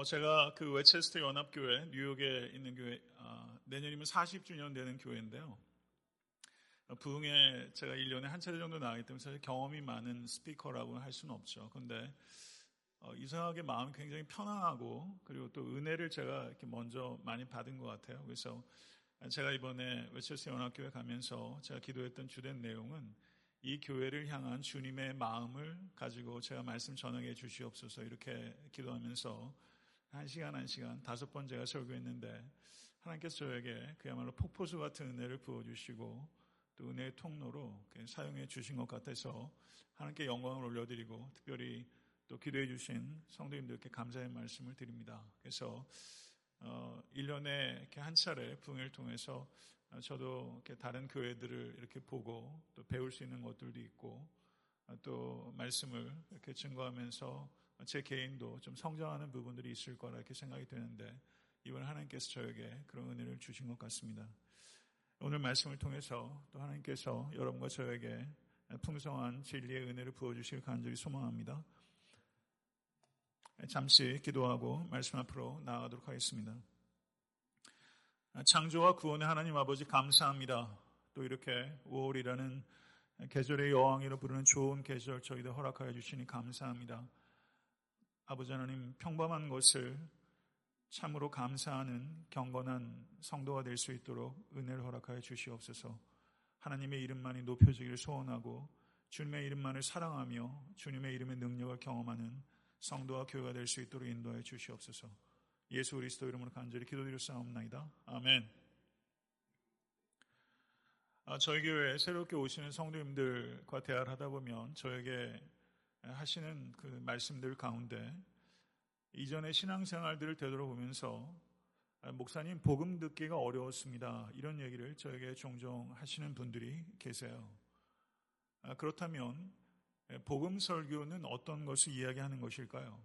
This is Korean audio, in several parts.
어, 제가 그 웨체스터 연합교회, 뉴욕에 있는 교회, 아, 내년이면 40주년 되는 교회인데요. 어, 부흥에 제가 1년에 한 차례 정도 나가기 때문에 사실 경험이 많은 스피커라고 할 수는 없죠. 근데 어, 이상하게 마음이 굉장히 편안하고 그리고 또 은혜를 제가 이렇게 먼저 많이 받은 것 같아요. 그래서 제가 이번에 웨체스터 연합교회 가면서 제가 기도했던 주된 내용은 이 교회를 향한 주님의 마음을 가지고 제가 말씀 전하게 주시옵소서 이렇게 기도하면서 한 시간 한 시간 다섯 번 제가 설교했는데 하나님께서 저에게 그야말로 폭포수 같은 은혜를 부어주시고 또 은혜의 통로로 사용해 주신 것 같아서 하나님께 영광을 올려드리고 특별히 또 기도해 주신 성도님들께 감사의 말씀을 드립니다. 그래서 어, 1년에 이렇게 한 차례 부흥을 통해서 어, 저도 이렇게 다른 교회들을 이렇게 보고 또 배울 수 있는 것들도 있고 어, 또 말씀을 이렇게 증거하면서 제 개인도 좀 성장하는 부분들이 있을 거라 이렇게 생각이 되는데 이번 하나님께서 저에게 그런 은혜를 주신 것 같습니다. 오늘 말씀을 통해서 또 하나님께서 여러분과 저에게 풍성한 진리의 은혜를 부어주실 간절히 소망합니다. 잠시 기도하고 말씀 앞으로 나아가도록 하겠습니다. 창조와 구원의 하나님 아버지 감사합니다. 또 이렇게 5월이라는 계절의 여왕이라 부르는 좋은 계절 저희들 허락하여 주시니 감사합니다. 아버지 하나님 평범한 것을 참으로 감사하는 경건한 성도가 될 수 있도록 은혜를 허락하여 주시옵소서. 하나님의 이름만이 높여지기를 소원하고 주님의 이름만을 사랑하며 주님의 이름의 능력을 경험하는 성도와 교회가 될 수 있도록 인도하여 주시옵소서. 예수 그리스도 이름으로 간절히 기도드렸사옵나이다. 아멘. 아, 저희 교회에 새롭게 오시는 성도님들과 대화를 하다 보면 저에게 하시는 그 말씀들 가운데 이전의 신앙생활들을 되돌아보면서 아, 목사님 복음 듣기가 어려웠습니다. 이런 얘기를 저에게 종종 하시는 분들이 계세요. 아, 그렇다면 복음 설교는 어떤 것을 이야기하는 것일까요?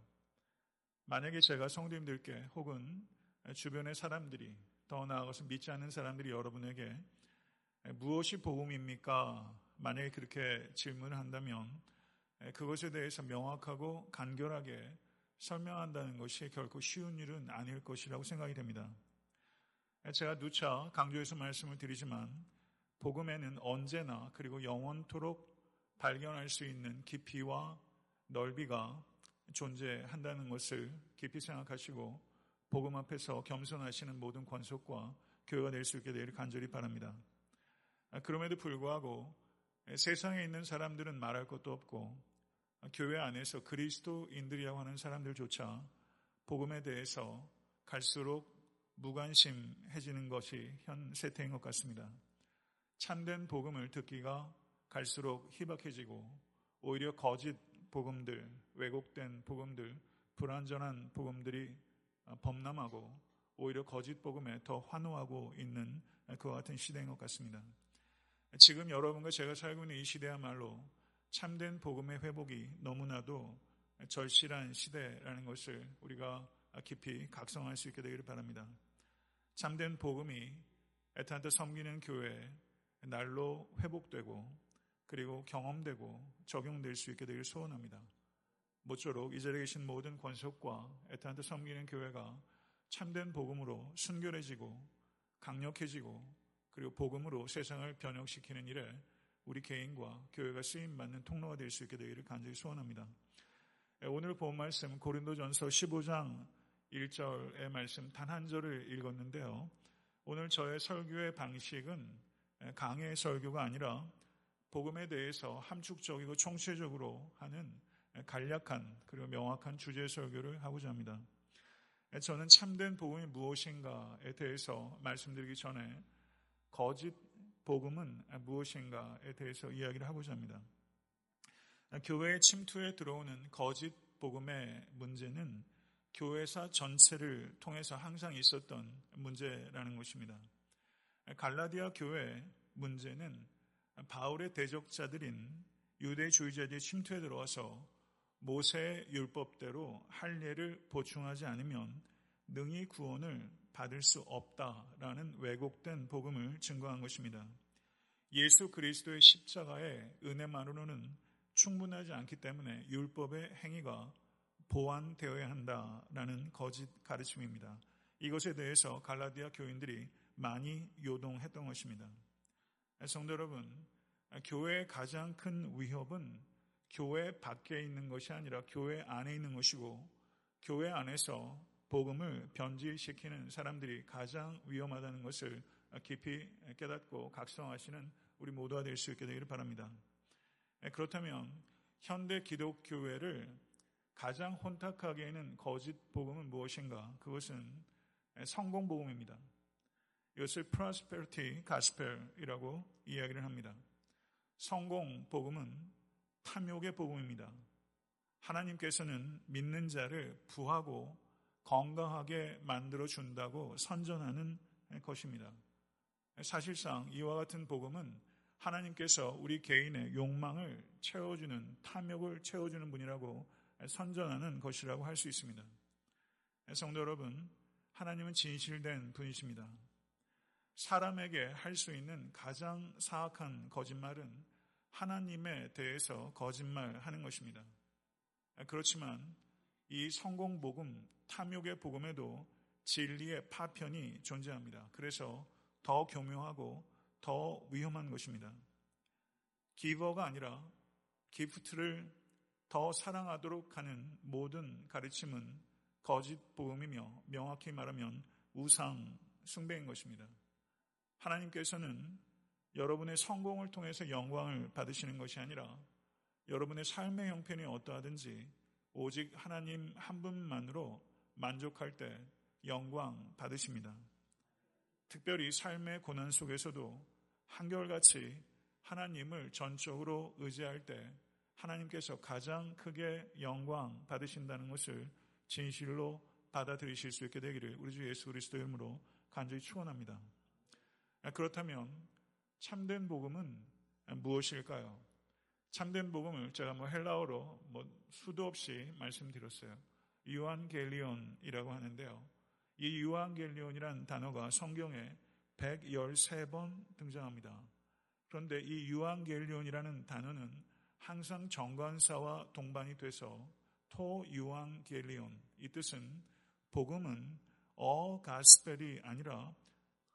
만약에 제가 성도님들께 혹은 주변의 사람들이 더 나아가서 믿지 않는 사람들이 여러분에게 무엇이 복음입니까? 만약에 그렇게 질문을 한다면 그것에 대해서 명확하고 간결하게 설명한다는 것이 결코 쉬운 일은 아닐 것이라고 생각이 됩니다. 제가 누차 강조해서 말씀을 드리지만 복음에는 언제나 그리고 영원토록 발견할 수 있는 깊이와 넓이가 존재한다는 것을 깊이 생각하시고 복음 앞에서 겸손하시는 모든 권속과 교회가 될 수 있게 되기를 간절히 바랍니다. 그럼에도 불구하고 세상에 있는 사람들은 말할 것도 없고 교회 안에서 그리스도인들이라고 하는 사람들조차 복음에 대해서 갈수록 무관심해지는 것이 현 세태인 것 같습니다. 참된 복음을 듣기가 갈수록 희박해지고 오히려 거짓 복음들, 왜곡된 복음들, 불완전한 복음들이 범람하고 오히려 거짓 복음에 더 환호하고 있는 그와 같은 시대인 것 같습니다. 지금 여러분과 제가 살고 있는 이 시대야말로 참된 복음의 회복이 너무나도 절실한 시대라는 것을 우리가 깊이 각성할 수 있게 되기를 바랍니다. 참된 복음이 애타한테 섬기는 교회 날로 회복되고 그리고 경험되고 적용될 수 있게 되기를 소원합니다. 모쪼록 이 자리에 계신 모든 권속과 애타한테 섬기는 교회가 참된 복음으로 순결해지고 강력해지고 그리고 복음으로 세상을 변혁시키는 일에 우리 개인과 교회가 쓰임 받는 통로가 될 수 있게 되기를 간절히 소원합니다. 예, 오늘 본 말씀 고린도전서 15장 1절의 말씀 단 한 절을 읽었는데요. 오늘 저의 설교의 방식은 예, 강의 설교가 아니라 복음에 대해서 함축적이고 총체적으로 하는 예, 간략한 그리고 명확한 주제 설교를 하고자 합니다. 저는 참된 복음이 무엇인가에 대해서 말씀드리기 전에 거짓 복음은 무엇인가에 대해서 이야기를 하고자 합니다. 교회의 침투에 들어오는 거짓 복음의 문제는 교회사 전체를 통해서 항상 있었던 문제라는 것입니다. 갈라디아 교회 문제는 바울의 대적자들인 유대주의자들이 침투에 들어와서 모세의 율법대로 할례를 보충하지 않으면 능히 구원을 받을 수 없다라는 왜곡된 복음을 증거한 것입니다. 예수 그리스도의 십자가의 은혜만으로는 충분하지 않기 때문에 율법의 행위가 보완되어야 한다라는 거짓 가르침입니다. 이것에 대해서 갈라디아 교인들이 많이 요동했던 것입니다. 성도 여러분, 교회의 가장 큰 위협은 교회 밖에 있는 것이 아니라 교회 안에 있는 것이고 교회 안에서 복음을 변질시키는 사람들이 가장 위험하다는 것을 깊이 깨닫고 각성하시는 우리 모두가 될 수 있게 되기를 바랍니다. 그렇다면 현대 기독교회를 가장 혼탁하게 하는 거짓 복음은 무엇인가? 그것은 성공 복음입니다. 이것을 prosperity gospel이라고 이야기를 합니다. 성공 복음은 탐욕의 복음입니다. 하나님께서는 믿는 자를 부하고 건강하게 만들어 준다고 선전하는 것입니다. 사실상 이와 같은 복음은 하나님께서 우리 개인의 욕망을 채워주는 탐욕을 채워주는 분이라고 선전하는 것이라고 할 수 있습니다. 성도 여러분, 하나님은 진실된 분이십니다. 사람에게 할 수 있는 가장 사악한 거짓말은 하나님에 대해서 거짓말하는 것입니다. 그렇지만 이 성공 복음, 탐욕의 복음에도 진리의 파편이 존재합니다. 그래서 더 교묘하고 더 위험한 것입니다. 기버가 아니라 기프트를 더 사랑하도록 하는 모든 가르침은 거짓 복음이며 명확히 말하면 우상 숭배인 것입니다. 하나님께서는 여러분의 성공을 통해서 영광을 받으시는 것이 아니라 여러분의 삶의 형편이 어떠하든지 오직 하나님 한 분만으로 만족할 때 영광 받으십니다. 특별히 삶의 고난 속에서도 한결같이 하나님을 전적으로 의지할 때 하나님께서 가장 크게 영광 받으신다는 것을 진실로 받아들이실 수 있게 되기를 우리 주 예수 그리스도 이름으로 간절히 축원합니다. 그렇다면 참된 복음은 무엇일까요? 참된 복음을 제가 뭐 헬라어로 뭐 수도 없이 말씀드렸어요. 유한겔리온이라고 하는데요. 이 유한겔리온이라는 단어가 성경에 113번 등장합니다. 그런데 이 유한겔리온이라는 단어는 항상 정관사와 동반이 돼서 토 유한겔리온 이 뜻은 복음은 어 가스펠이 아니라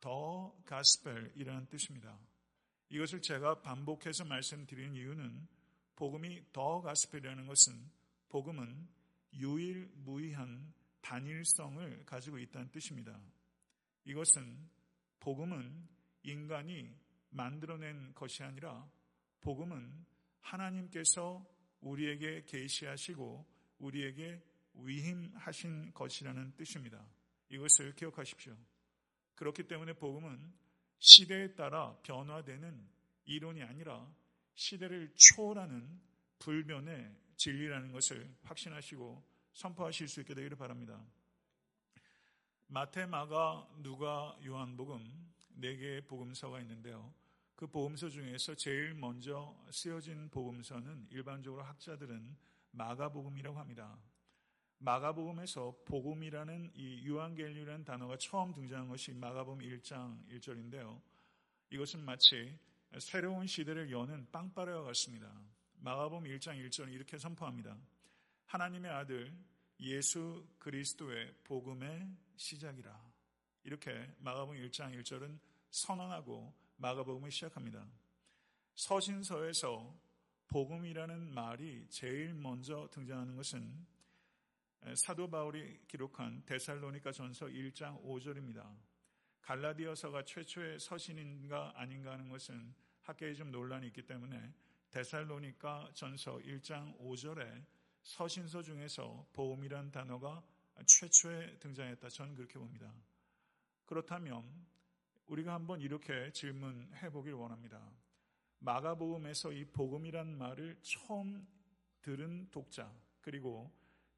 더 가스펠이라는 뜻입니다. 이것을 제가 반복해서 말씀드리는 이유는 복음이 더 가스펠이라는 것은 복음은 유일무이한 단일성을 가지고 있다는 뜻입니다. 이것은 복음은 인간이 만들어낸 것이 아니라 복음은 하나님께서 우리에게 계시하시고 우리에게 위임하신 것이라는 뜻입니다. 이것을 기억하십시오. 그렇기 때문에 복음은 시대에 따라 변화되는 이론이 아니라 시대를 초월하는 불변의 진리라는 것을 확신하시고 선포하실 수 있게 되기를 바랍니다. 마테, 마가, 누가, 요한복음 네 개의 복음서가 있는데요. 그 복음서 중에서 제일 먼저 쓰여진 복음서는 일반적으로 학자들은 마가복음이라고 합니다. 마가복음에서 복음이라는 이 유한겔리라는 단어가 처음 등장한 것이 마가복음 1장 1절인데요. 이것은 마치 새로운 시대를 여는 빵빠레와 같습니다. 마가복음 1장 1절은 이렇게 선포합니다. 하나님의 아들 예수 그리스도의 복음의 시작이라. 이렇게 마가복음 1장 1절은 선언하고 마가복음을 시작합니다. 서신서에서 복음이라는 말이 제일 먼저 등장하는 것은 사도 바울이 기록한 데살로니가 전서 1장 5절입니다. 갈라디아서가 최초의 서신인가 아닌가 하는 것은 학계에 좀 논란이 있기 때문에 데살로니가 전서 1장 5절에 서신서 중에서 보험이란 단어가 최초에 등장했다. 저는 그렇게 봅니다. 그렇다면 우리가 한번 이렇게 질문해 보길 원합니다. 마가복음에서 이 복음이란 말을 처음 들은 독자 그리고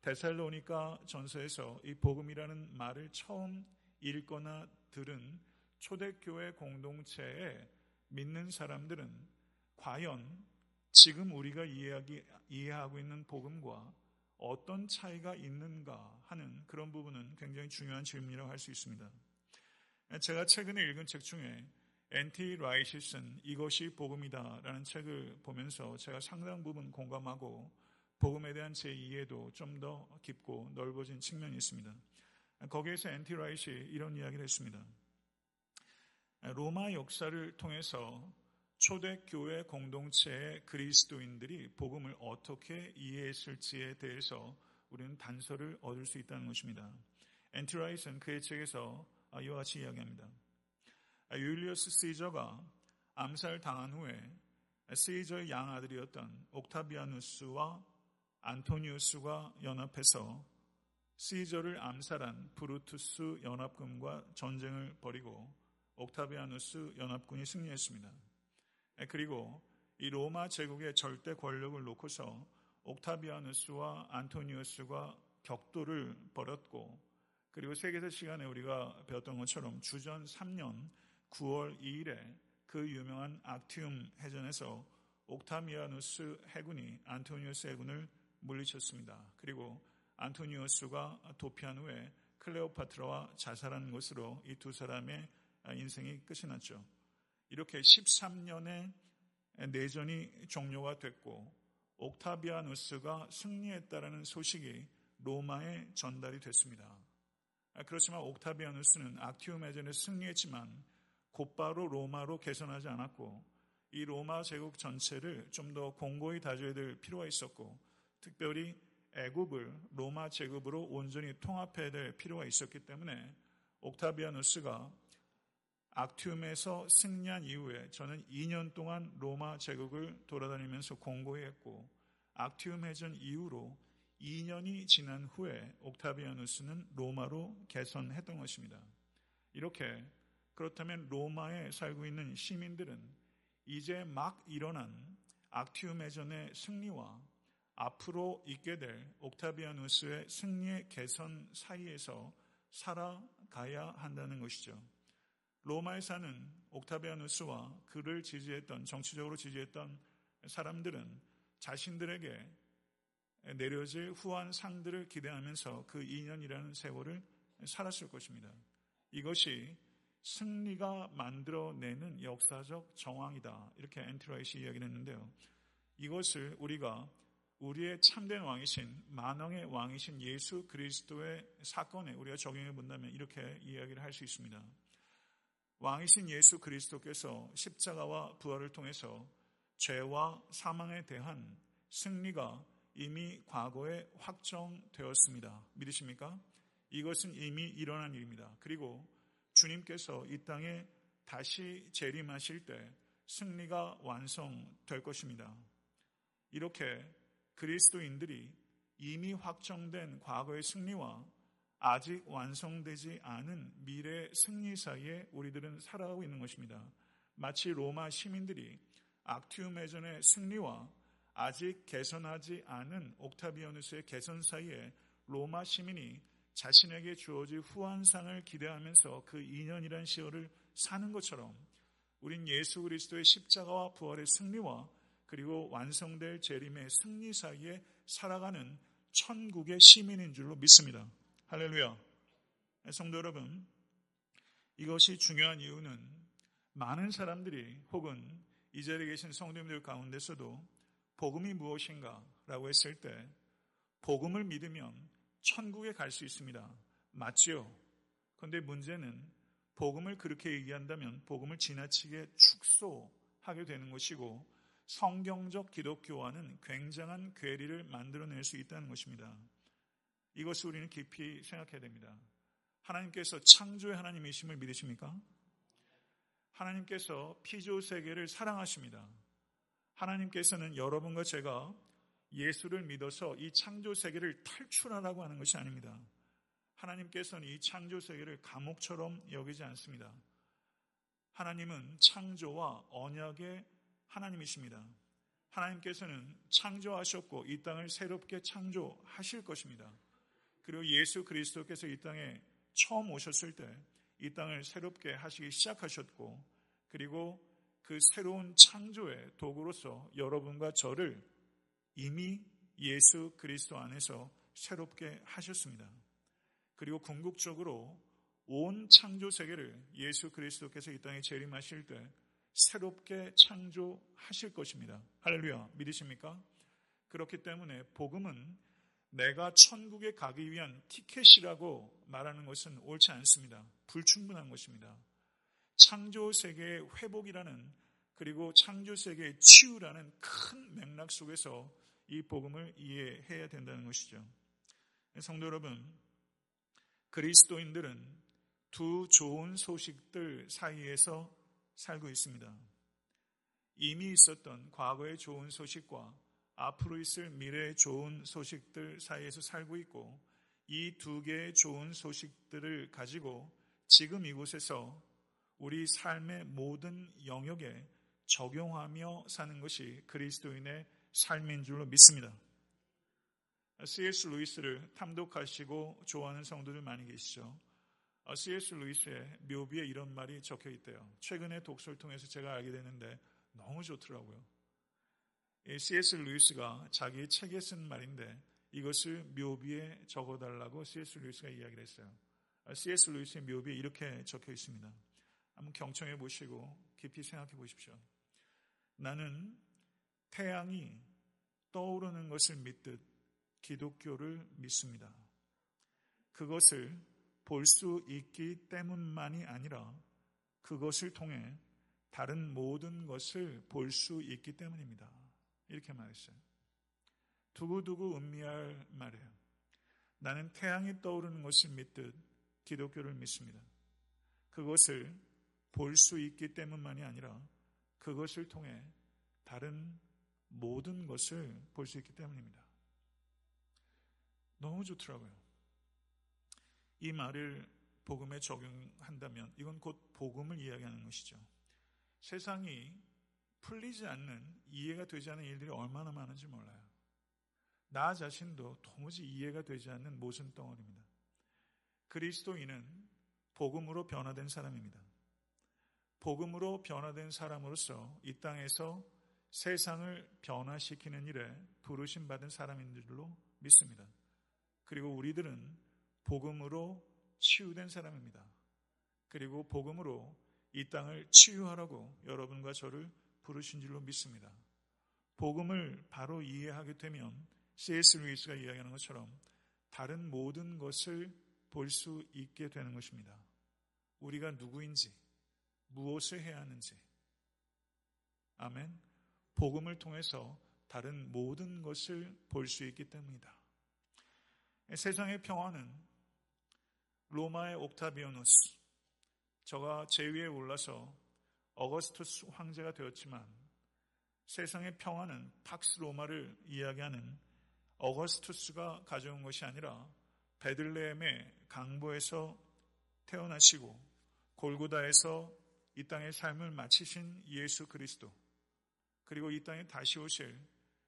데살로니가 전서에서 이 복음이라는 말을 처음 읽거나 들은 초대교회 공동체에 믿는 사람들은 과연 지금 우리가 이해하기, 이해하고 있는 복음과 어떤 차이가 있는가 하는 그런 부분은 굉장히 중요한 질문이라고 할 수 있습니다. 제가 최근에 읽은 책 중에 N.T. Wright이 쓴 이것이 복음이다라는 책을 보면서 제가 상당 부분 공감하고 복음에 대한 제 이해도 좀 더 깊고 넓어진 측면이 있습니다. 거기에서 N.T. Wright이 이런 이야기를 했습니다. 로마 역사를 통해서 초대 교회 공동체의 그리스도인들이 복음을 어떻게 이해했을지에 대해서 우리는 단서를 얻을 수 있다는 것입니다. N.T. Wright은 그의 책에서 이와 같이 이야기합니다. 율리어스 시저가 암살 당한 후에 시저의 양아들이었던 옥타비아누스와 안토니우스가 연합해서 시저를 암살한 브루투스 연합군과 전쟁을 벌이고 옥타비아누스 연합군이 승리했습니다. 그리고 이 로마 제국의 절대 권력을 놓고서 옥타비아누스와 안토니우스가 격돌을 벌였고 그리고 세계사 시간에 우리가 배웠던 것처럼 주전 3년 9월 2일에 그 유명한 악티움 해전에서 옥타미아누스 해군이 안토니우스 해군을 물리쳤습니다. 그리고 안토니우스가 도피한 후에 클레오파트라와 자살한 것으로 이 두 사람의 인생이 끝이 났죠. 이렇게 13년의 내전이 종료가 됐고 옥타비아누스가 승리했다라는 소식이 로마에 전달이 됐습니다. 그렇지만 옥타비아누스는 악티움 해전에 승리했지만 곧바로 로마로 개선하지 않았고 이 로마 제국 전체를 좀 더 공고히 다져야 될 필요가 있었고 특별히 애굽을 로마 제국으로 온전히 통합해야 될 필요가 있었기 때문에 옥타비아누스가 악티움에서 승리한 이후에 저는 2년 동안 로마 제국을 돌아다니면서 공고히 했고 악티움 해전 이후로 2년이 지난 후에 옥타비아누스는 로마로 개선했던 것입니다. 이렇게 그렇다면 로마에 살고 있는 시민들은 이제 막 일어난 악티움 해전의 승리와 앞으로 있게 될 옥타비아누스의 승리의 개선 사이에서 살아가야 한다는 것이죠. 로마에 사는 옥타비아누스와 그를 지지했던 정치적으로 지지했던 사람들은 자신들에게 내려질 후한 상들을 기대하면서 그 2년이라는 세월을 살았을 것입니다. 이것이 승리가 만들어내는 역사적 정황이다. 이렇게 N.T. Wright이 이야기를 했는데요. 이것을 우리가 우리의 참된 왕이신 만왕의 왕이신 예수 그리스도의 사건에 우리가 적용해 본다면 이렇게 이야기를 할 수 있습니다. 왕이신 예수 그리스도께서 십자가와 부활을 통해서 죄와 사망에 대한 승리가 이미 과거에 확정되었습니다. 믿으십니까? 이것은 이미 일어난 일입니다. 그리고 주님께서 이 땅에 다시 재림하실 때 승리가 완성될 것입니다. 이렇게 그리스도인들이 이미 확정된 과거의 승리와 아직 완성되지 않은 미래 승리 사이에 우리들은 살아가고 있는 것입니다. 마치 로마 시민들이 악티움 해전의 승리와 아직 개선하지 않은 옥타비아누스의 개선 사이에 로마 시민이 자신에게 주어질 후한상을 기대하면서 그 2년이란 시월을 사는 것처럼 우린 예수 그리스도의 십자가와 부활의 승리와 그리고 완성될 재림의 승리 사이에 살아가는 천국의 시민인 줄로 믿습니다. 할렐루야. 성도 여러분, 이것이 중요한 이유는 많은 사람들이 혹은 이 자리에 계신 성도님들 가운데서도 복음이 무엇인가 라고 했을 때 복음을 믿으면 천국에 갈 수 있습니다. 맞지요? 그런데 문제는 복음을 그렇게 얘기한다면 복음을 지나치게 축소하게 되는 것이고 성경적 기독교와는 굉장한 괴리를 만들어낼 수 있다는 것입니다. 이것을 우리는 깊이 생각해야 됩니다. 하나님께서 창조의 하나님이심을 믿으십니까? 하나님께서 피조 세계를 사랑하십니다. 하나님께서는 여러분과 제가 예수를 믿어서 이 창조 세계를 탈출하라고 하는 것이 아닙니다. 하나님께서는 이 창조 세계를 감옥처럼 여기지 않습니다. 하나님은 창조와 언약의 하나님이십니다. 하나님께서는 창조하셨고 이 땅을 새롭게 창조하실 것입니다. 그리고 예수 그리스도께서 이 땅에 처음 오셨을 때 이 땅을 새롭게 하시기 시작하셨고 그리고 그 새로운 창조의 도구로서 여러분과 저를 이미 예수 그리스도 안에서 새롭게 하셨습니다. 그리고 궁극적으로 온 창조 세계를 예수 그리스도께서 이 땅에 재림하실 때 새롭게 창조하실 것입니다. 할렐루야. 믿으십니까? 그렇기 때문에 복음은 내가 천국에 가기 위한 티켓이라고 말하는 것은 옳지 않습니다. 불충분한 것입니다. 창조 세계의 회복이라는 그리고 창조 세계의 치유라는 큰 맥락 속에서 이 복음을 이해해야 된다는 것이죠. 성도 여러분, 그리스도인들은 두 좋은 소식들 사이에서 살고 있습니다. 이미 있었던 과거의 좋은 소식과 앞으로 있을 미래의 좋은 소식들 사이에서 살고 있고 이 두 개의 좋은 소식들을 가지고 지금 이곳에서 우리 삶의 모든 영역에 적용하며 사는 것이 그리스도인의 삶인 줄로 믿습니다. C.S. 루이스를 탐독하시고 좋아하는 성도들 많이 계시죠. C.S. 루이스의 묘비에 이런 말이 적혀 있대요. 최근에 독서를 통해서 제가 알게 됐는데 너무 좋더라고요. C.S. 루이스가 자기 책에 쓴 말인데 이것을 묘비에 적어달라고 C.S. 루이스가 이야기를 했어요. C.S. 루이스의 묘비에 이렇게 적혀 있습니다. 한번 경청해 보시고 깊이 생각해 보십시오. 나는 태양이 떠오르는 것을 믿듯 기독교를 믿습니다. 그것을 볼 수 있기 때문만이 아니라 그것을 통해 다른 모든 것을 볼 수 있기 때문입니다. 이렇게 말했어요. 두고두고 음미할 말이에요. 나는 태양이 떠오르는 것을 믿듯 기독교를 믿습니다. 그것을 볼 수 있기 때문만이 아니라 그것을 통해 다른 모든 것을 볼 수 있기 때문입니다. 너무 좋더라고요. 이 말을 복음에 적용한다면 이건 곧 복음을 이야기하는 것이죠. 세상이 풀리지 않는 이해가 되지 않는 일들이 얼마나 많은지 몰라요. 나 자신도 도무지 이해가 되지 않는 모순 덩어리입니다. 그리스도인은 복음으로 변화된 사람입니다. 복음으로 변화된 사람으로서 이 땅에서 세상을 변화시키는 일에 부르심 받은 사람인 줄로 믿습니다. 그리고 우리들은 복음으로 치유된 사람입니다. 그리고 복음으로 이 땅을 치유하라고 여러분과 저를 부르신 줄로 믿습니다. 복음을 바로 이해하게 되면 C.S. 루이스가 이야기하는 것처럼 다른 모든 것을 볼 수 있게 되는 것입니다. 우리가 누구인지, 무엇을 해야 하는지. 아멘. 복음을 통해서 다른 모든 것을 볼 수 있기 때문이다. 세상의 평화는 로마의 옥타비오누스, 저가 제위에 올라서 어거스투스 황제가 되었지만 세상의 평화는 팍스 로마를 이야기하는 어거스투스가 가져온 것이 아니라 베들레헴의 강보에서 태어나시고 골고다에서 이 땅의 삶을 마치신 예수 그리스도 그리고 이 땅에 다시 오실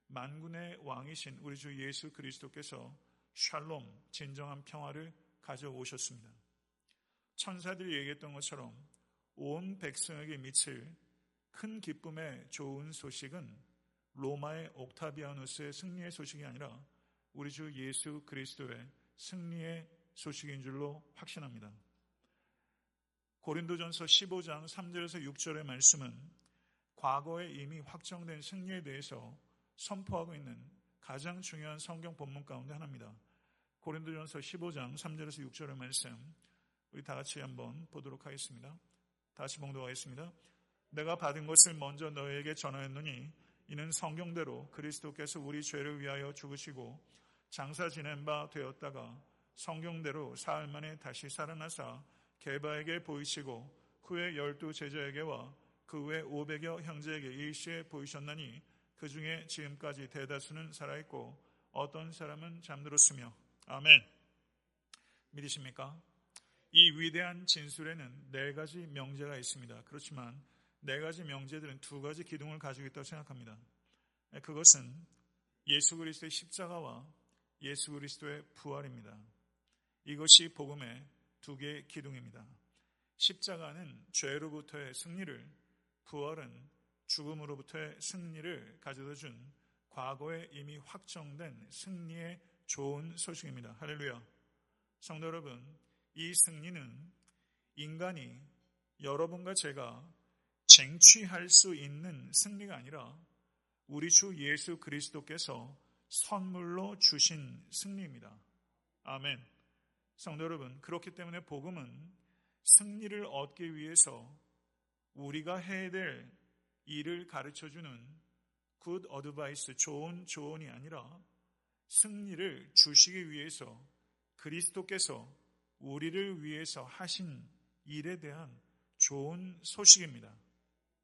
만군의 왕이신 우리 주 예수 그리스도께서 샬롬 진정한 평화를 가져오셨습니다. 천사들이 얘기했던 것처럼 온 백성에게 미칠 큰 기쁨의 좋은 소식은 로마의 옥타비아누스의 승리의 소식이 아니라 우리 주 예수 그리스도의 승리의 소식인 줄로 확신합니다. 고린도전서 15장 3절에서 6절의 말씀은 과거에 이미 확정된 승리에 대해서 선포하고 있는 가장 중요한 성경 본문 가운데 하나입니다. 고린도전서 15장 3절에서 6절의 말씀 우리 다 같이 한번 보도록 하겠습니다. 다시 봉독하겠습니다. 내가 받은 것을 먼저 너에게 전하였느니 이는 성경대로 그리스도께서 우리 죄를 위하여 죽으시고 장사 지낸 바 되었다가 성경대로 사흘 만에 다시 살아나사 개바에게 보이시고 후에 열두 제자에게와 그 후에 오백여 형제에게 일시에 보이셨나니 그 중에 지금까지 대다수는 살아있고 어떤 사람은 잠들었으며 아멘 믿으십니까? 이 위대한 진술에는 네 가지 명제가 있습니다. 그렇지만 네 가지 명제들은 두 가지 기둥을 가지고 있다고 생각합니다. 그것은 예수 그리스도의 십자가와 예수 그리스도의 부활입니다. 이것이 복음의 두 개의 기둥입니다. 십자가는 죄로부터의 승리를, 부활은 죽음으로부터의 승리를 가져다 준 과거에 이미 확정된 승리의 좋은 소식입니다. 할렐루야. 성도 여러분, 이 승리는 인간이 여러분과 제가 쟁취할 수 있는 승리가 아니라 우리 주 예수 그리스도께서 선물로 주신 승리입니다. 아멘. 성도 여러분, 그렇기 때문에 복음은 승리를 얻기 위해서 우리가 해야 될 일을 가르쳐 주는 good advice, 좋은 조언이 아니라 승리를 주시기 위해서 그리스도께서 우리를 위해서 하신 일에 대한 좋은 소식입니다.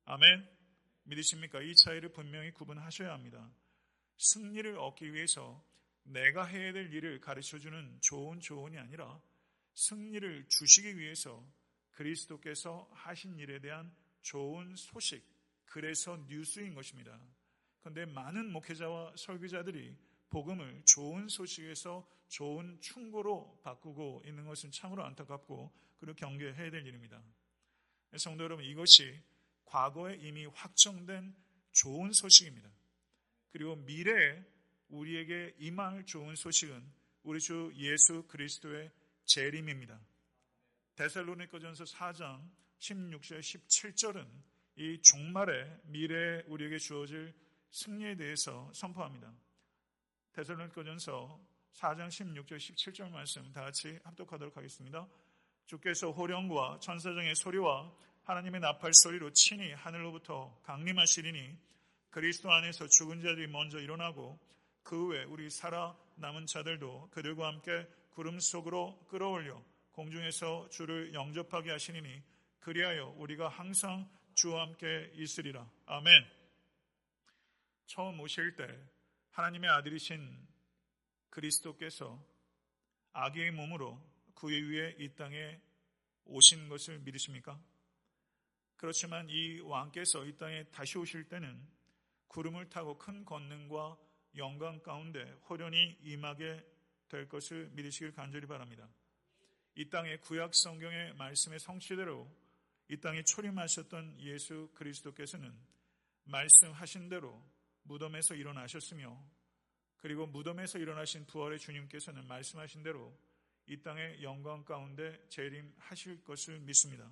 아멘. 믿으십니까? 이 차이를 분명히 구분하셔야 합니다. 승리를 얻기 위해서 내가 해야 될 일을 가르쳐 주는 좋은 조언이 아니라 승리를 주시기 위해서 그리스도께서 하신 일에 대한 좋은 소식, 그래서 뉴스인 것입니다. 그런데 많은 목회자와 설교자들이 복음을 좋은 소식에서 좋은 충고로 바꾸고 있는 것은 참으로 안타깝고 그리고 경계해야 될 일입니다. 성도 여러분, 이것이 과거에 이미 확정된 좋은 소식입니다. 그리고 미래에 우리에게 임할 좋은 소식은 우리 주 예수 그리스도의 재림입니다. 데살로니가전서 4장 16절 17절은 이 종말의 미래에 우리에게 주어질 승리에 대해서 선포합니다. 데살로니가전서 4장 16절 17절 말씀 다 같이 합독하도록 하겠습니다. 주께서 호령과 천사장의 소리와 하나님의 나팔 소리로 친히 하늘로부터 강림하시리니 그리스도 안에서 죽은 자들이 먼저 일어나고 그 후에 우리 살아 남은 자들도 그들과 함께 구름 속으로 끌어올려 공중에서 주를 영접하게 하시니 그리하여 우리가 항상 주와 함께 있으리라. 아멘. 처음 오실 때 하나님의 아들이신 그리스도께서 아기의 몸으로 그의 위에 이 땅에 오신 것을 믿으십니까? 그렇지만 이 왕께서 이 땅에 다시 오실 때는 구름을 타고 큰 권능과 영광 가운데 호련히 임하게 될 것을 믿으시길 간절히 바랍니다. 이 땅의 구약 성경의 말씀의 성취대로 이 땅에 초림하셨던 예수 그리스도께서는 말씀하신 대로 무덤에서 일어나셨으며 그리고 무덤에서 일어나신 부활의 주님께서는 말씀하신 대로 이 땅의 영광 가운데 재림하실 것을 믿습니다.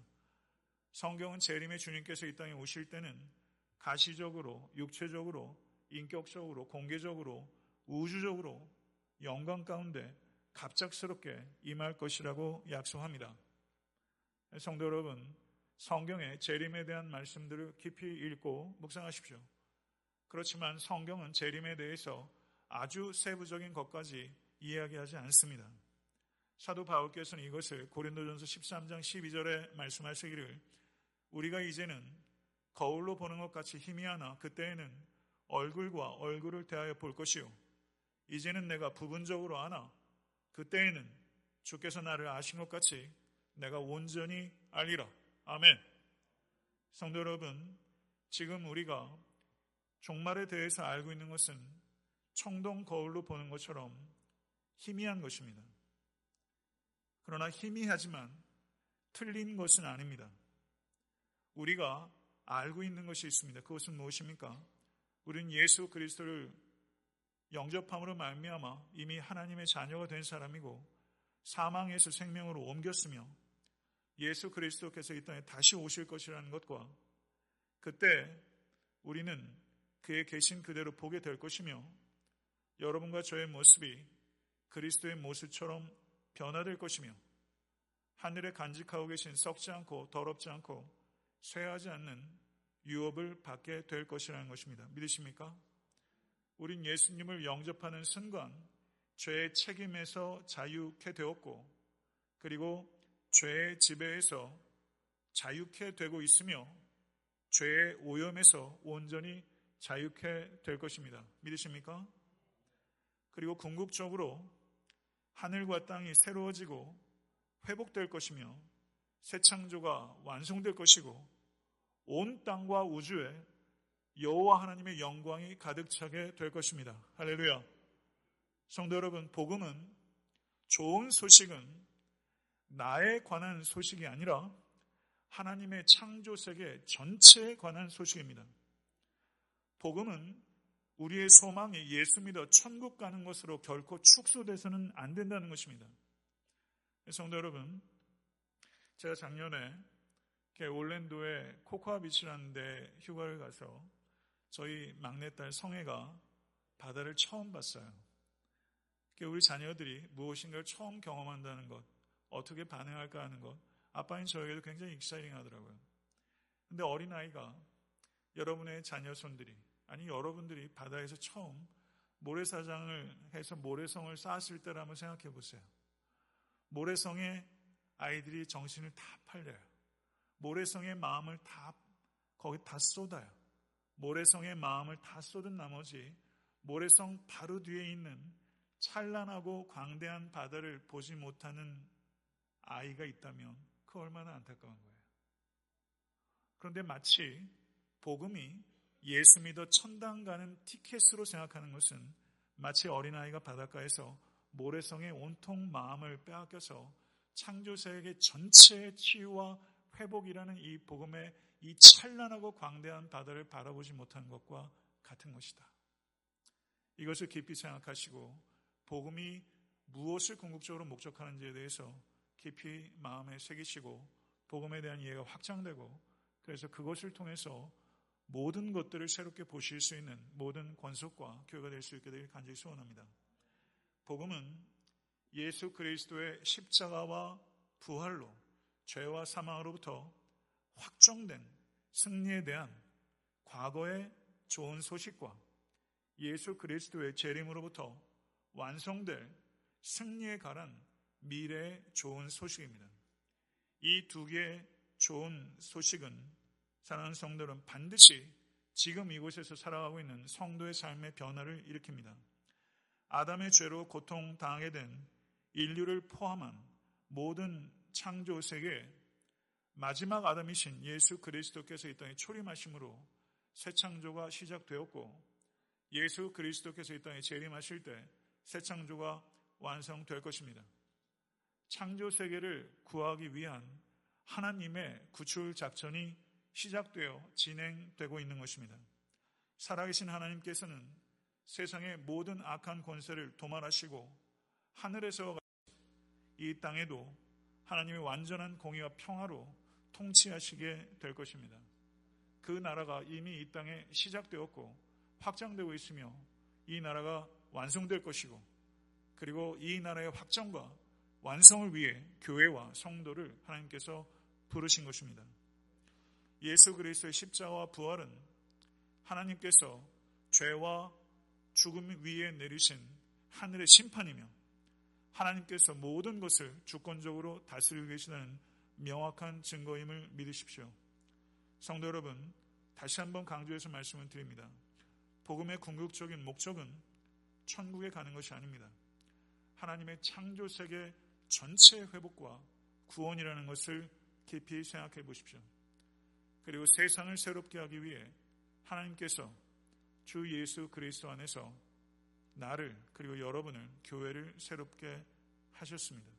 성경은 재림의 주님께서 이 땅에 오실 때는 가시적으로, 육체적으로, 인격적으로, 공개적으로, 우주적으로 영광 가운데 갑작스럽게 임할 것이라고 약속합니다. 성도 여러분, 성경의 재림에 대한 말씀들을 깊이 읽고 묵상하십시오. 그렇지만 성경은 재림에 대해서 아주 세부적인 것까지 이야기하지 않습니다. 사도 바울께서는 이것을 고린도전서 13장 12절에 말씀하시기를 우리가 이제는 거울로 보는 것 같이 희미하나 그때에는 얼굴과 얼굴을 대하여 볼 것이요. 이제는 내가 부분적으로 아나 그때에는 주께서 나를 아신 것 같이 내가 온전히 알리라. 아멘. 성도 여러분, 지금 우리가 종말에 대해서 알고 있는 것은 청동 거울로 보는 것처럼 희미한 것입니다. 그러나 희미하지만 틀린 것은 아닙니다. 우리가 알고 있는 것이 있습니다. 그것은 무엇입니까? 우리는 예수 그리스도를 영접함으로 말미암아 이미 하나님의 자녀가 된 사람이고 사망에서 생명으로 옮겼으며 예수 그리스도께서 이 땅에 다시 오실 것이라는 것과 그때 우리는 그의 계신 그대로 보게 될 것이며 여러분과 저의 모습이 그리스도의 모습처럼 변화될 것이며 하늘에 간직하고 계신 썩지 않고 더럽지 않고 쇠하지 않는 유업을 받게 될 것이라는 것입니다. 믿으십니까? 우린 예수님을 영접하는 순간 죄의 책임에서 자유케 되었고 그리고 죄의 지배에서 자유케 되고 있으며 죄의 오염에서 온전히 자유케 될 것입니다. 믿으십니까? 그리고 궁극적으로 하늘과 땅이 새로워지고 회복될 것이며 새 창조가 완성될 것이고 온 땅과 우주에 여호와 하나님의 영광이 가득 차게 될 것입니다. 할렐루야. 성도 여러분, 복음은 좋은 소식은 나에 관한 소식이 아니라 하나님의 창조 세계 전체에 관한 소식입니다. 복음은 우리의 소망이 예수 믿어 천국 가는 것으로 결코 축소돼서는 안 된다는 것입니다. 성도 여러분, 제가 작년에 올랜도의 코코아 비치라는 데 휴가를 가서 저희 막내딸 성애가 바다를 처음 봤어요. 우리 자녀들이 무엇인가를 처음 경험한다는 것, 어떻게 반응할까 하는 것, 아빠인 저에게도 굉장히 exciting 하더라고요. 근데 어린아이가 여러분의 자녀 손들이, 아니 여러분들이 바다에서 처음 모래사장을 해서 모래성을 쌓았을 때를 한번 생각해 보세요. 모래성에 아이들이 정신을 다 팔려요. 모래성의 마음을 다 거기 다 쏟아요. 모래성의 마음을 다 쏟은 나머지 모래성 바로 뒤에 있는 찬란하고 광대한 바다를 보지 못하는 아이가 있다면 그 얼마나 안타까운 거예요. 그런데 마치 복음이 예수 믿어 천당 가는 티켓으로 생각하는 것은 마치 어린아이가 바닷가에서 모래성의 온통 마음을 빼앗겨서 창조세계 전체의 치유와 회복이라는 이 복음의 이 찬란하고 광대한 바다를 바라보지 못하는 것과 같은 것이다. 이것을 깊이 생각하시고 복음이 무엇을 궁극적으로 목적하는지에 대해서 깊이 마음에 새기시고 복음에 대한 이해가 확장되고 그래서 그것을 통해서 모든 것들을 새롭게 보실 수 있는 모든 권속과 교회가 될 수 있게 되길 간절히 소원합니다. 복음은 예수 그리스도의 십자가와 부활로 죄와 사망으로부터 확정된 승리에 대한 과거의 좋은 소식과 예수 그리스도의 재림으로부터 완성될 승리에 관한 미래의 좋은 소식입니다. 이 두 개의 좋은 소식은 사랑하는 성도는 반드시 지금 이곳에서 살아가고 있는 성도의 삶의 변화를 일으킵니다. 아담의 죄로 고통당하게 된 인류를 포함한 모든 창조 세계 마지막 아담이신 예수 그리스도께서 이 땅에 초림하심으로 새 창조가 시작되었고 예수 그리스도께서 이 땅에 재림하실 때 새 창조가 완성될 것입니다. 창조 세계를 구하기 위한 하나님의 구출 작전이 시작되어 진행되고 있는 것입니다. 살아계신 하나님께서는 세상의 모든 악한 권세를 도말하시고 하늘에서 이 땅에도 하나님의 완전한 공의와 평화로 통치하시게 될 것입니다. 그 나라가 이미 이 땅에 시작되었고 확장되고 있으며 이 나라가 완성될 것이고 그리고 이 나라의 확정과 완성을 위해 교회와 성도를 하나님께서 부르신 것입니다. 예수 그리스도의 십자가와 부활은 하나님께서 죄와 죽음 위에 내리신 하늘의 심판이며 하나님께서 모든 것을 주권적으로 다스리고 계시다는 명확한 증거임을 믿으십시오. 성도 여러분, 다시 한번 강조해서 말씀을 드립니다. 복음의 궁극적인 목적은 천국에 가는 것이 아닙니다. 하나님의 창조 세계 전체의 회복과 구원이라는 것을 깊이 생각해 보십시오. 그리고 세상을 새롭게 하기 위해 하나님께서 주 예수 그리스도 안에서 나를 그리고 여러분을 교회를 새롭게 하셨습니다.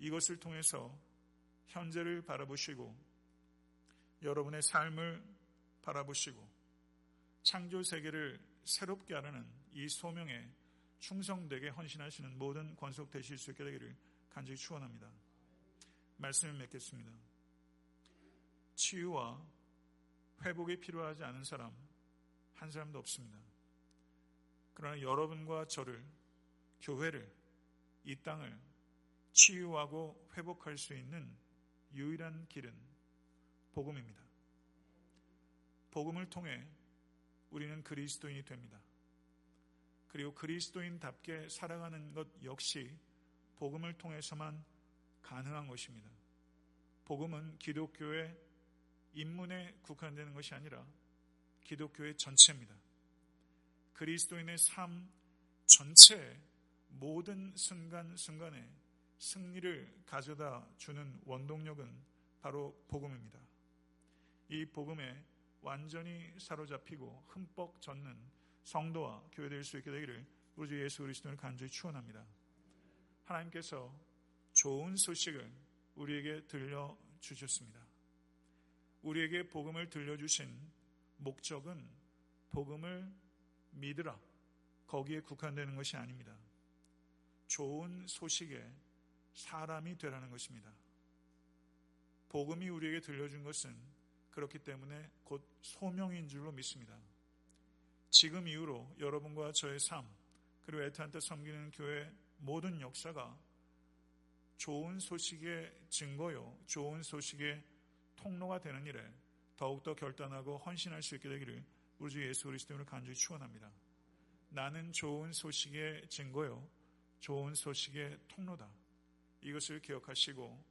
이것을 통해서 현재를 바라보시고 여러분의 삶을 바라보시고 창조 세계를 새롭게 하려는 이 소명에 충성되게 헌신하시는 모든 권속 되실 수 있게 되기를 간절히 축원합니다. 말씀을 맺겠습니다. 치유와 회복이 필요하지 않은 사람 한 사람도 없습니다. 그러나 여러분과 저를 교회를 이 땅을 치유하고 회복할 수 있는 유일한 길은 복음입니다. 복음을 통해 우리는 그리스도인이 됩니다. 그리고 그리스도인답게 살아가는 것 역시 복음을 통해서만 가능한 것입니다. 복음은 기독교의 인문에 국한되는 것이 아니라 기독교의 전체입니다. 그리스도인의 삶 전체 모든 순간순간에 승리를 가져다 주는 원동력은 바로 복음입니다. 이 복음에 완전히 사로잡히고 흠뻑 젖는 성도와 교회 될 수 있게 되기를 우리 주 예수 그리스도를 간절히 축원합니다. 하나님께서 좋은 소식을 우리에게 들려 주셨습니다. 우리에게 복음을 들려주신 목적은 복음을 믿으라. 거기에 국한되는 것이 아닙니다. 좋은 소식에 사람이 되라는 것입니다. 복음이 우리에게 들려준 것은 그렇기 때문에 곧 소명인 줄로 믿습니다. 지금 이후로 여러분과 저의 삶 그리고 애타한테 섬기는 교회 모든 역사가 좋은 소식의 증거요, 좋은 소식의 통로가 되는 일에 더욱더 결단하고 헌신할 수 있게 되기를 우리 주 예수 그리스도를 간절히 축원합니다. 나는 좋은 소식의 증거요, 좋은 소식의 통로다. 이것을 기억하시고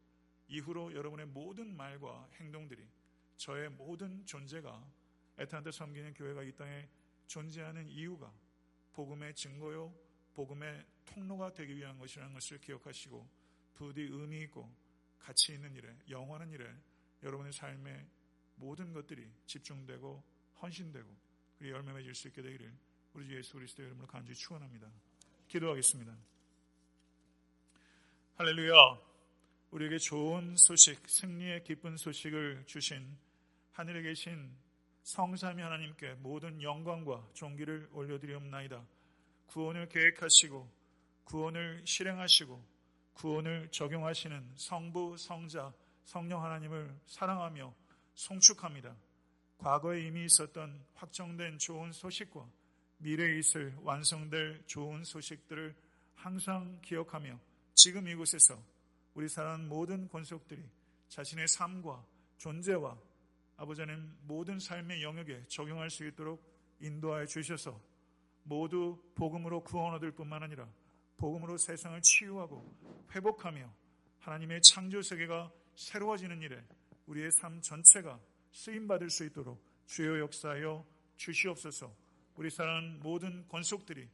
이후로 여러분의 모든 말과 행동들이 저의 모든 존재가 애타한테 섬기는 교회가 이 땅에 존재하는 이유가 복음의 증거요, 복음의 통로가 되기 위한 것이라는 것을 기억하시고 부디 의미 있고 가치 있는 일에, 영원한 일에 여러분의 삶의 모든 것들이 집중되고 헌신되고 그리 열매 맺을 수 있게 되기를 우리 주 예수 그리스도 여러분을 간절히 축원합니다. 기도하겠습니다. 할렐루야. 우리에게 좋은 소식, 승리의 기쁜 소식을 주신 하늘에 계신 성삼위 하나님께 모든 영광과 존귀를 올려드리옵나이다. 구원을 계획하시고 구원을 실행하시고 구원을 적용하시는 성부, 성자, 성령 하나님을 사랑하며 송축합니다. 과거에 이미 있었던 확정된 좋은 소식과 미래에 있을 완성될 좋은 소식들을 항상 기억하며 지금 이곳에서 우리 사랑하는 모든 권속들이 자신의 삶과 존재와 아버지 는 모든 삶의 영역에 적용할 수 있도록 인도하여 주셔서 모두 복음으로 구원 얻을 뿐만 아니라 복음으로 세상을 치유하고 회복하며 하나님의 창조 세계가 새로워지는 일에 우리의 삶 전체가 쓰임 받을 수 있도록 주요 역사하여 주시옵소서. 우리 사랑하는 모든 권속들이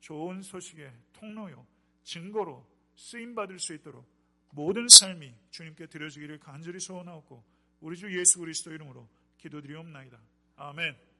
좋은 소식의 통로요 증거로 쓰임 받을 수 있도록 모든 삶이 주님께 드려지기를 간절히 소원하옵고 우리 주 예수 그리스도 이름으로 기도드리옵나이다. 아멘.